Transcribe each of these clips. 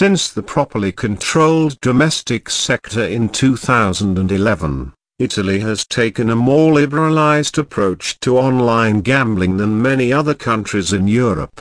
Since the properly controlled domestic sector in 2011, Italy has taken a more liberalized approach to online gambling than many other countries in Europe.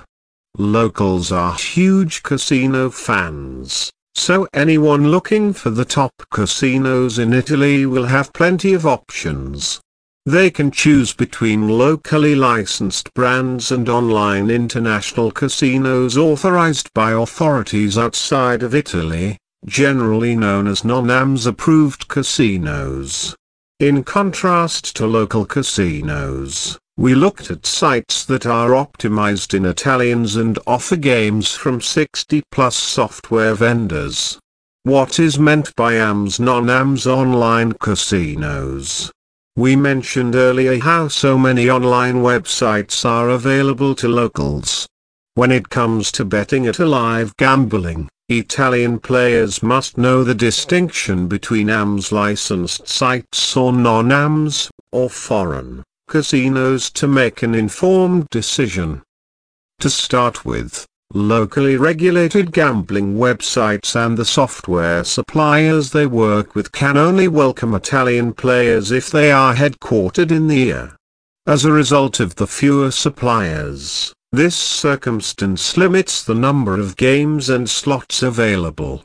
Locals are huge casino fans, so anyone looking for the top casinos in Italy will have plenty of options. They can choose between locally licensed brands and online international casinos authorized by authorities outside of Italy, generally known as non-AMS approved casinos. In contrast to local casinos, we looked at sites that are optimized in Italians and offer games from 60 plus software vendors. What is meant by AMS non-AMS online casinos? We mentioned earlier how so many online websites are available to locals. When it comes to betting at a live gambling, Italian players must know the distinction between AMS licensed sites or non-AMS, or foreign, casinos to make an informed decision. To start with, locally regulated gambling websites and the software suppliers they work with can only welcome Italian players if they are headquartered in the year. As a result of the fewer suppliers, this circumstance limits the number of games and slots available.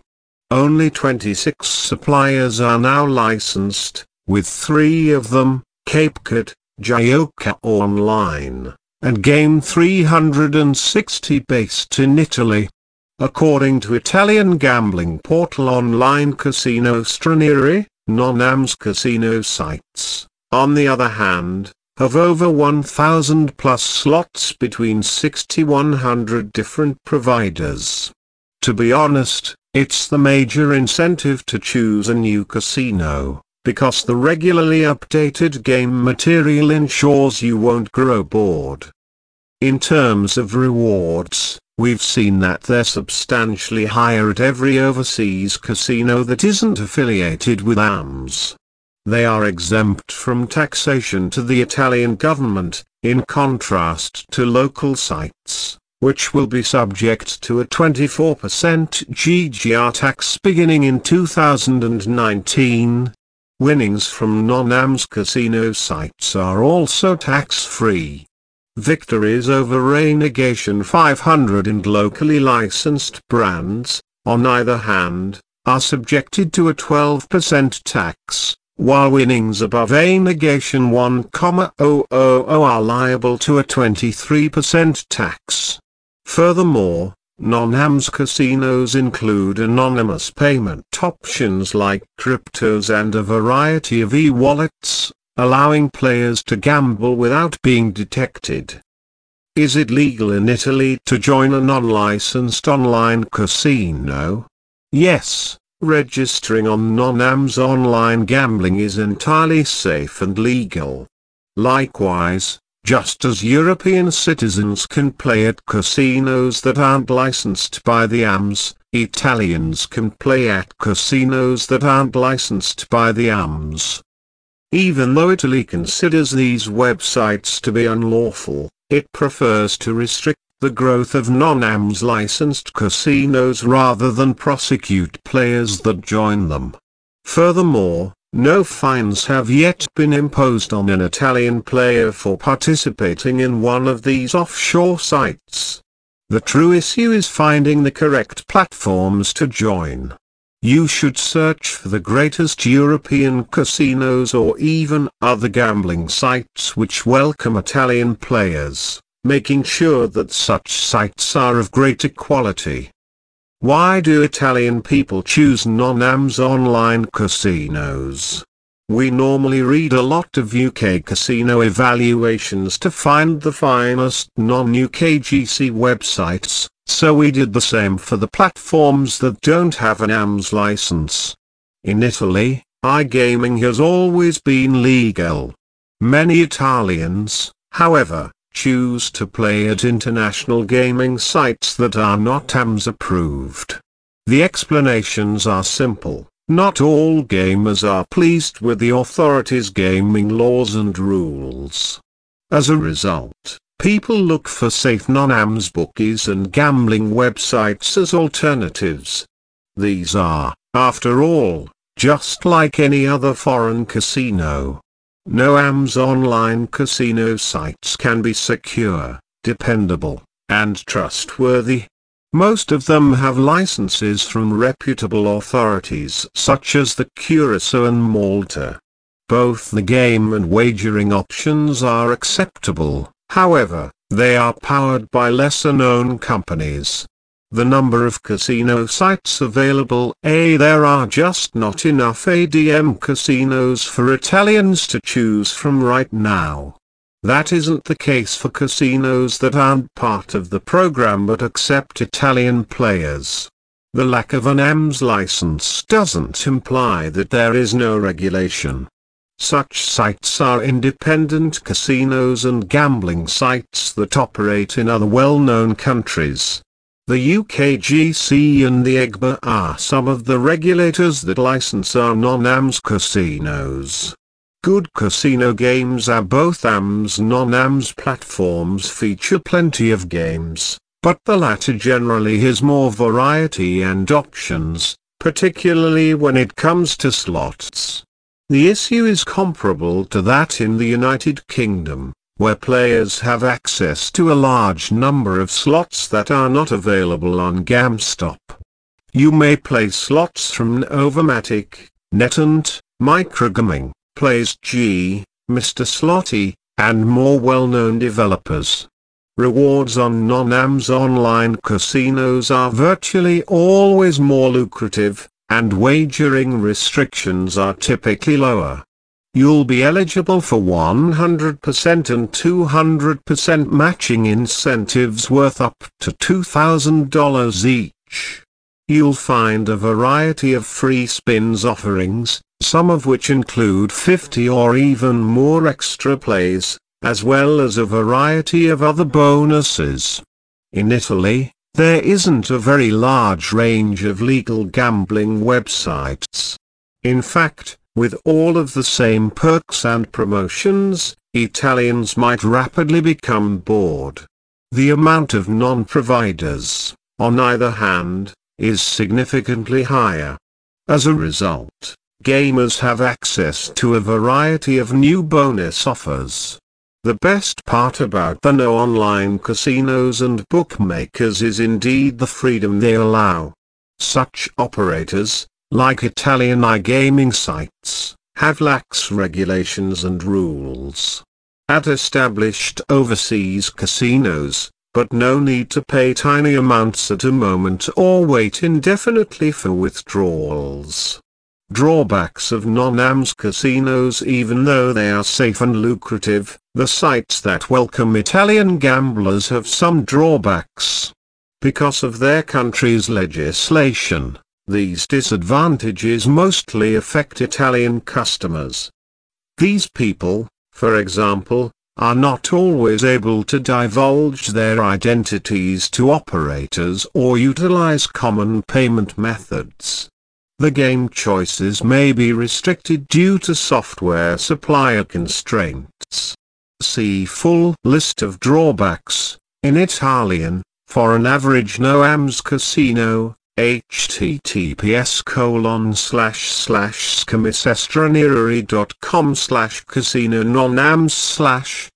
Only 26 suppliers are now licensed, with three of them, Capecod, Gioca Online, and Game 360 based in Italy. According to Italian gambling portal Online Casino Stranieri, non-AMS casino sites, on the other hand, have over 1,000 plus slots between 6,100 different providers. To be honest, it's the major incentive to choose a new casino, because the regularly updated game material ensures you won't grow bored. In terms of rewards, we've seen that they're substantially higher at every overseas casino that isn't affiliated with AMS. They are exempt from taxation to the Italian government, in contrast to local sites, which will be subject to a 24% GGR tax beginning in 2019. Winnings from non-AMS casino sites are also tax-free. Victories over Renegation 500 and locally licensed brands, on either hand, are subjected to a 12% tax while winnings above a negation 1,000 are liable to a 23% tax. Furthermore, non-AMS casinos include anonymous payment options like cryptos and a variety of e-wallets, allowing players to gamble without being detected. Is it legal in Italy to join a non-licensed online casino? Yes, registering on non-AMS online gambling is entirely safe and legal. Likewise, just as European citizens can play at casinos that aren't licensed by the AMS, Italians can play at casinos that aren't licensed by the AMS. Even though Italy considers these websites to be unlawful, it prefers to restrict the growth of non-AMS licensed casinos rather than prosecute players that join them. Furthermore, no fines have yet been imposed on an Italian player for participating in one of these offshore sites. The true issue is finding the correct platforms to join. You should search for the greatest European casinos or even other gambling sites which welcome Italian players making sure that such sites are of greater quality. Why do Italian people choose non-AMS online casinos? We normally read a lot of UK casino evaluations to find the finest non-UKGC websites, so we did the same for the platforms that don't have an AMS license. In Italy, iGaming has always been legal. Many Italians, however, choose to play at international gaming sites that are not AMS approved. The explanations are simple. Not all gamers are pleased with the authorities' gaming laws and rules. As a result, People look for safe non-AMS bookies and gambling websites as alternatives. These are, after all, just like any other foreign casino. No AMS online casino sites can be secure, dependable, and trustworthy. Most of them have licenses from reputable authorities such as the Curacao and Malta. Both the game and wagering options are acceptable, however, they are powered by lesser-known companies. The number of casino sites available A. There are just not enough ADM casinos for Italians to choose from right now. That isn't the case for casinos that aren't part of the program but accept Italian players. The lack of an AMS license doesn't imply that there is no regulation. Such sites are independent casinos and gambling sites that operate in other well-known countries. The UKGC and the EGBA are some of the regulators that license our non-AMS casinos. Good casino games are both AMS non-AMS platforms feature plenty of games, but the latter generally has more variety and options, particularly when it comes to slots. The issue is comparable to that in the United Kingdom where players have access to a large number of slots that are not available on GameStop. You may play slots from Novomatic, NetEnt, Microgaming, PlaysG, Mr. Slotty, and more well-known developers. Rewards on non-AMS online casinos are virtually always more lucrative, and wagering restrictions are typically lower. You'll be eligible for 100% and 200% matching incentives worth up to $2,000 each. You'll find a variety of free spins offerings, some of which include 50 or even more extra plays, as well as a variety of other bonuses. In Italy, there isn't a very large range of legal gambling websites. In fact, with all of the same perks and promotions, Italians might rapidly become bored. The amount of non-providers, on either hand, is significantly higher. As a result, gamers have access to a variety of new bonus offers. The best part about the no online casinos and bookmakers is indeed the freedom they allow. Such operators, like Italian iGaming sites, have lax regulations and rules. At established overseas casinos, but no need to pay tiny amounts at a moment or wait indefinitely for withdrawals. Drawbacks of non-AMS casinos Even though they are safe and lucrative, the sites that welcome Italian gamblers have some drawbacks. Because of their country's legislation, these disadvantages mostly affect Italian customers. These people, for example, are not always able to divulge their identities to operators or utilize common payment methods. The game choices may be restricted due to software supplier constraints. See full list of drawbacks, in Italian, for an average no-AMS casino, https colon slash slash scamisestranieri.com slash casino non slash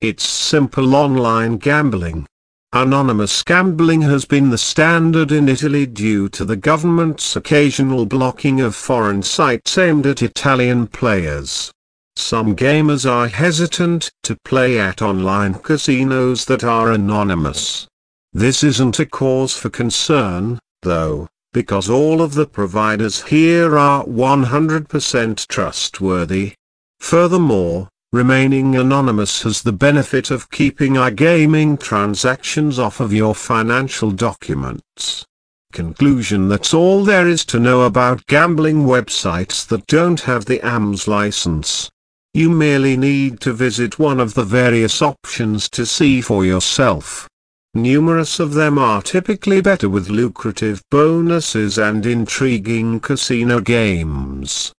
It's simple online gambling. Anonymous gambling has been the standard in Italy due to the government's occasional blocking of foreign sites aimed at Italian players. Some gamers are hesitant to play at online casinos that are anonymous. This isn't a cause for concern, though, because all of the providers here are 100% trustworthy. Furthermore, remaining anonymous has the benefit of keeping iGaming transactions off of your financial documents. Conclusion That's all there is to know about gambling websites that don't have the AMS license. You merely need to visit one of the various options to see for yourself. Numerous of them are typically better with lucrative bonuses and intriguing casino games.